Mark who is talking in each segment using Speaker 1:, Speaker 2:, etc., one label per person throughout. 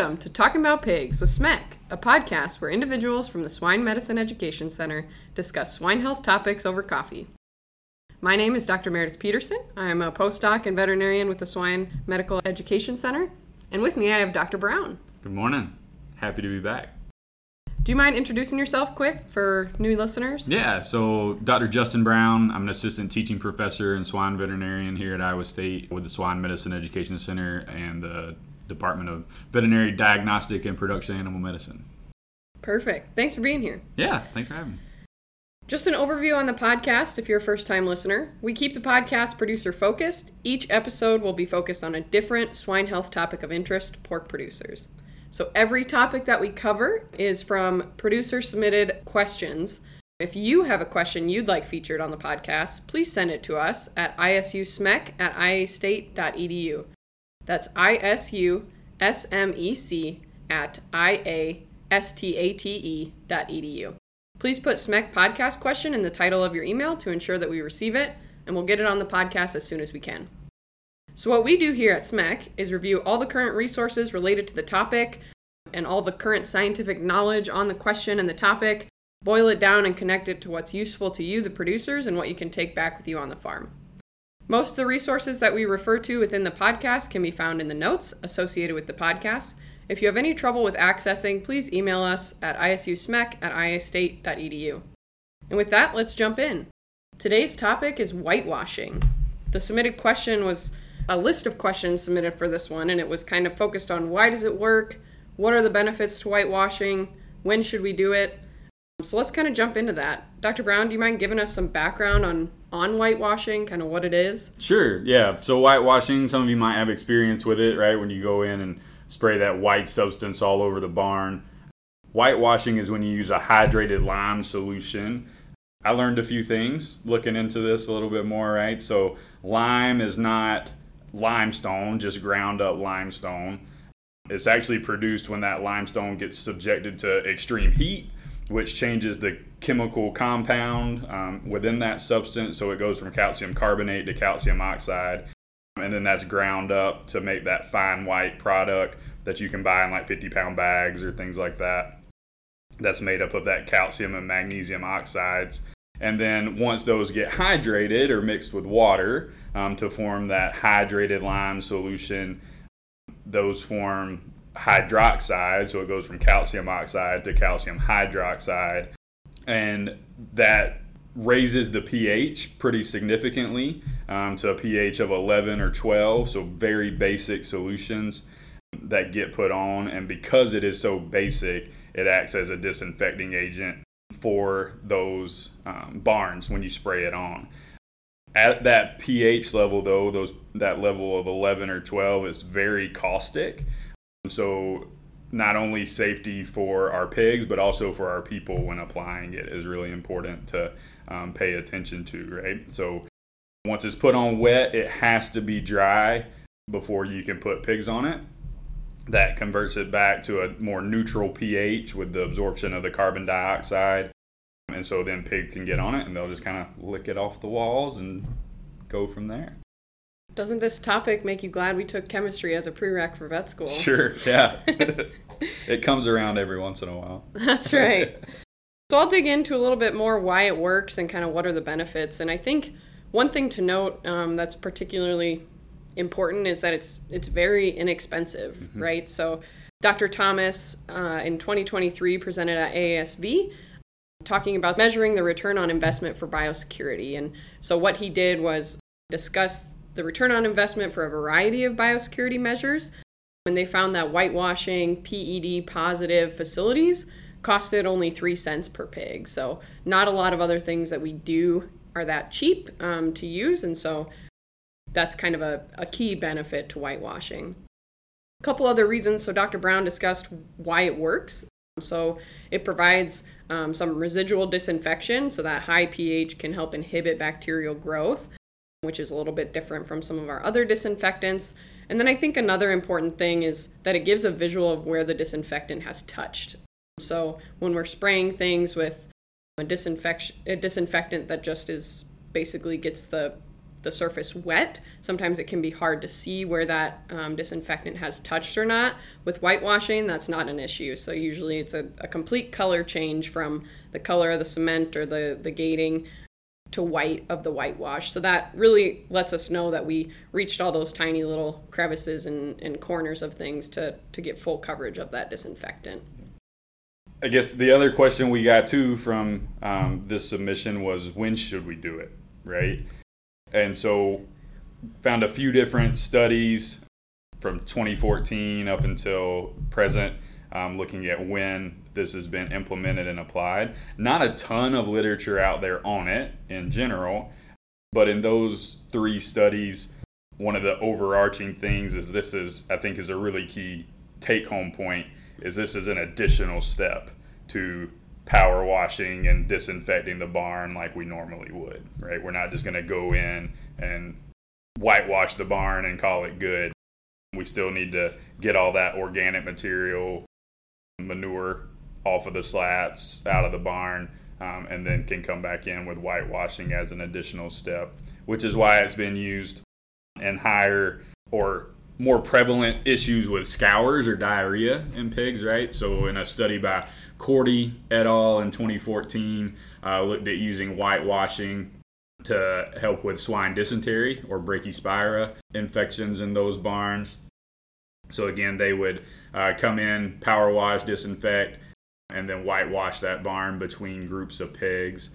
Speaker 1: Welcome to Talking About Pigs with SMEC, a podcast where individuals from the Swine Medicine Education Center discuss swine health topics over coffee. My name is Dr. Meredith Peterson. I am a postdoc and veterinarian with the Swine Medical Education Center. And with me, I have Dr. Brown.
Speaker 2: Good morning. Happy to be back.
Speaker 1: Do you mind introducing yourself quick for new listeners?
Speaker 2: Yeah, so Dr. Justin Brown, I'm an assistant teaching professor and swine veterinarian here at Iowa State with the Swine Medicine Education Center and the Department of Veterinary Diagnostic and Production Animal Medicine.
Speaker 1: Perfect. Thanks for being here.
Speaker 2: Yeah, thanks for having me.
Speaker 1: Just an overview on the podcast if you're a first time listener. We keep the podcast producer focused. Each episode will be focused on a different swine health topic of interest, pork producers. So every topic that we cover is from producer submitted questions. If you have a question you'd like featured on the podcast, please send it to us at isusmec at iastate.edu. That's I-S-U-S-M-E-C at I-A-S-T-A-T-E dot edu. Please put SMEC podcast question in the title of your email to ensure that we receive it, and we'll get it on the podcast as soon as we can. So, what we do here at SMEC is review all the current resources related to the topic and all the current scientific knowledge on the question and the topic, boil it down and connect it to what's useful to you, the producers, and what you can take back with you on the farm. Most of the resources that we refer to within the podcast can be found in the notes associated with the podcast. If you have any trouble with accessing, please email us at isusmec at iastate.edu. And with that, let's jump in. Today's topic is whitewashing. The submitted question was a list of questions submitted for this one, and it was kind of focused on why does it work, what are the benefits to whitewashing, when should we do it. So let's kind of jump into that. Dr. Brown, do you mind giving us some background on on whitewashing, kind of what it is?
Speaker 2: Sure. Yeah. So whitewashing, some of you might have experience with it, right? When you go in and spray that white substance all over the barn. Whitewashing is when you use a hydrated lime solution. I learned a few things looking into this a little bit more, right? So, lime is not limestone, just ground up limestone. It's actually produced when that limestone gets subjected to extreme heat, which changes the chemical compound um, within that substance. So, it goes from calcium carbonate to calcium oxide and then that's ground up to make that fine white product that you can buy in like 50 pound bags or things like that. That's made up of that calcium and magnesium oxides. And then once those get hydrated or mixed with water um, to form that hydrated lime solution, those form hydroxide. So it goes from calcium oxide to calcium hydroxide. And that raises the pH pretty significantly um, to a pH of 11 or 12. So, very basic solutions that get put on. And because it is so basic, it acts as a disinfecting agent for those um, barns when you spray it on. At that pH level, though, those that level of 11 or 12 is very caustic. So, not only safety for our pigs, but also for our people when applying it is really important to um, pay attention to, right? So once it's put on wet, it has to be dry before you can put pigs on it. That converts it back to a more neutral pH with the absorption of the carbon dioxide. And so then pig can get on it and they'll just kind of lick it off the walls and go from there.
Speaker 1: Doesn't this topic make you glad we took chemistry as a prereq for vet school?
Speaker 2: Sure, yeah. it comes around every once in a while.
Speaker 1: That's right. So I'll dig into a little bit more why it works and kind of what are the benefits. And I think one thing to note um, that's particularly important is that it's it's very inexpensive, mm-hmm. right? So Dr. Thomas uh, in 2023 presented at AASV talking about measuring the return on investment for biosecurity. And so what he did was discuss the return on investment for a variety of biosecurity measures. And they found that whitewashing PED positive facilities costed only three cents per pig. So not a lot of other things that we do are that cheap um, to use, and so that's kind of a, a key benefit to whitewashing. A couple other reasons. So Dr. Brown discussed why it works. So it provides um, some residual disinfection, so that high pH can help inhibit bacterial growth, which is a little bit different from some of our other disinfectants. And then I think another important thing is that it gives a visual of where the disinfectant has touched. So when we're spraying things with a a disinfectant that just is basically gets the the surface wet. Sometimes it can be hard to see where that um, disinfectant has touched or not. With whitewashing, that's not an issue. So usually it's a, a complete color change from the color of the cement or the, the gating to white of the whitewash. So that really lets us know that we reached all those tiny little crevices and, and corners of things to, to get full coverage of that disinfectant.
Speaker 2: I guess the other question we got too from um, this submission was when should we do it, right? And so found a few different studies from 2014 up until present, um, looking at when this has been implemented and applied. Not a ton of literature out there on it in general, but in those three studies, one of the overarching things is this is I think is a really key take home point is this is an additional step to power washing and disinfecting the barn like we normally would, right? We're not just going to go in and whitewash the barn and call it good. We still need to get all that organic material, manure off of the slats, out of the barn, um, and then can come back in with whitewashing as an additional step, which is why it's been used in higher or more prevalent issues with scours or diarrhea in pigs, right? So, in a study by Cordy et al. in 2014, uh, looked at using whitewashing to help with swine dysentery or brachyspira infections in those barns. So, again, they would uh, come in, power wash, disinfect, and then whitewash that barn between groups of pigs.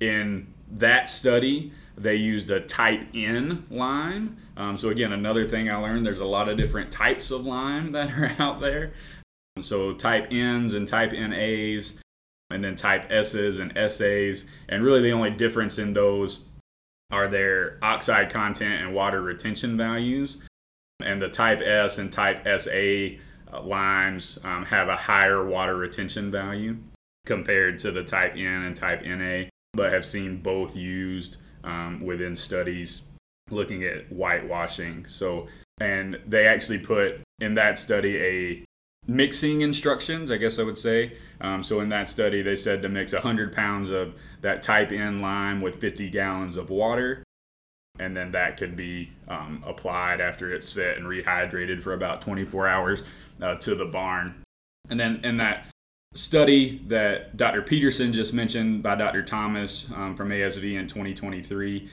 Speaker 2: In that study, they used a type N lime. Um, so, again, another thing I learned there's a lot of different types of lime that are out there. So, type Ns and type NAs, and then type S's and SAs. And really, the only difference in those are their oxide content and water retention values. And the type S and type SA uh, limes um, have a higher water retention value compared to the type N and type NA, but have seen both used um, within studies looking at whitewashing. So, and they actually put in that study a mixing instructions, I guess I would say. Um, so in that study, they said to mix 100 pounds of that type N lime with 50 gallons of water. And then that could be um, applied after it's set and rehydrated for about 24 hours uh, to the barn. And then in that study that Dr. Peterson just mentioned by Dr. Thomas um, from ASV in 2023,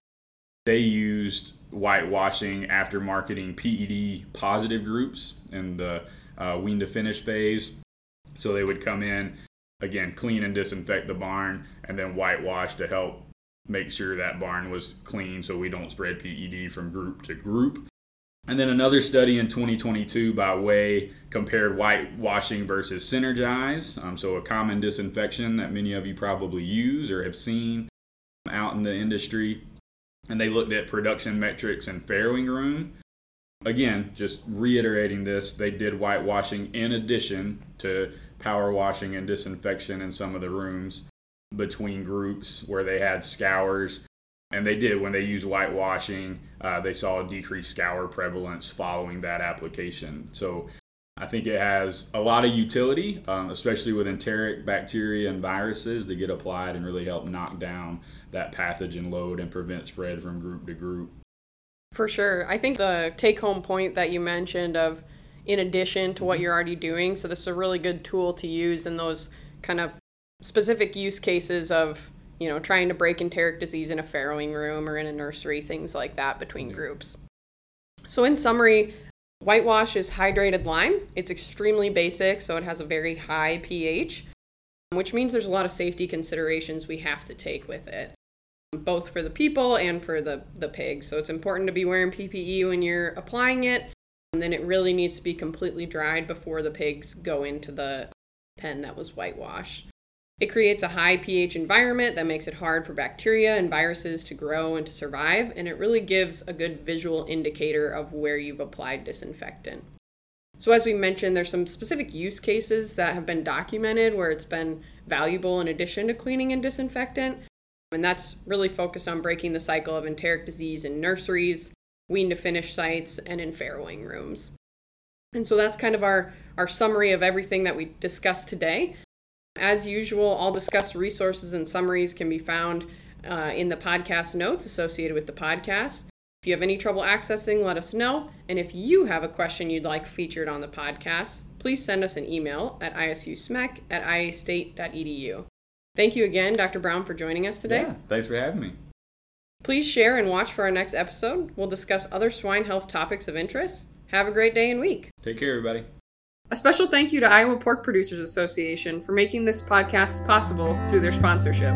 Speaker 2: they used whitewashing after marketing PED positive groups in the uh, wean to finish phase. So they would come in, again, clean and disinfect the barn, and then whitewash to help make sure that barn was clean so we don't spread PED from group to group. And then another study in 2022 by Way compared whitewashing versus Synergize. Um, so, a common disinfection that many of you probably use or have seen out in the industry. And they looked at production metrics and farrowing room. Again, just reiterating this, they did whitewashing in addition to power washing and disinfection in some of the rooms between groups where they had scours and they did when they used whitewashing uh, they saw a decreased scour prevalence following that application. So i think it has a lot of utility um, especially with enteric bacteria and viruses that get applied and really help knock down that pathogen load and prevent spread from group to group.
Speaker 1: For sure. I think the take home point that you mentioned of in addition to what mm-hmm. you're already doing so this is a really good tool to use in those kind of specific use cases of you know, trying to break enteric disease in a farrowing room or in a nursery, things like that between groups. So, in summary, whitewash is hydrated lime. It's extremely basic, so it has a very high pH, which means there's a lot of safety considerations we have to take with it, both for the people and for the, the pigs. So, it's important to be wearing PPE when you're applying it. And then it really needs to be completely dried before the pigs go into the pen that was whitewashed. It creates a high pH environment that makes it hard for bacteria and viruses to grow and to survive, and it really gives a good visual indicator of where you've applied disinfectant. So, as we mentioned, there's some specific use cases that have been documented where it's been valuable in addition to cleaning and disinfectant, and that's really focused on breaking the cycle of enteric disease in nurseries, wean to finish sites, and in farrowing rooms. And so that's kind of our, our summary of everything that we discussed today. As usual, all discussed resources and summaries can be found uh, in the podcast notes associated with the podcast. If you have any trouble accessing, let us know. And if you have a question you'd like featured on the podcast, please send us an email at isusmec at iastate.edu. Thank you again, Dr. Brown, for joining us today.
Speaker 2: Yeah, thanks for having me.
Speaker 1: Please share and watch for our next episode. We'll discuss other swine health topics of interest. Have a great day and week.
Speaker 2: Take care, everybody.
Speaker 1: A special thank you to Iowa Pork Producers Association for making this podcast possible through their sponsorship.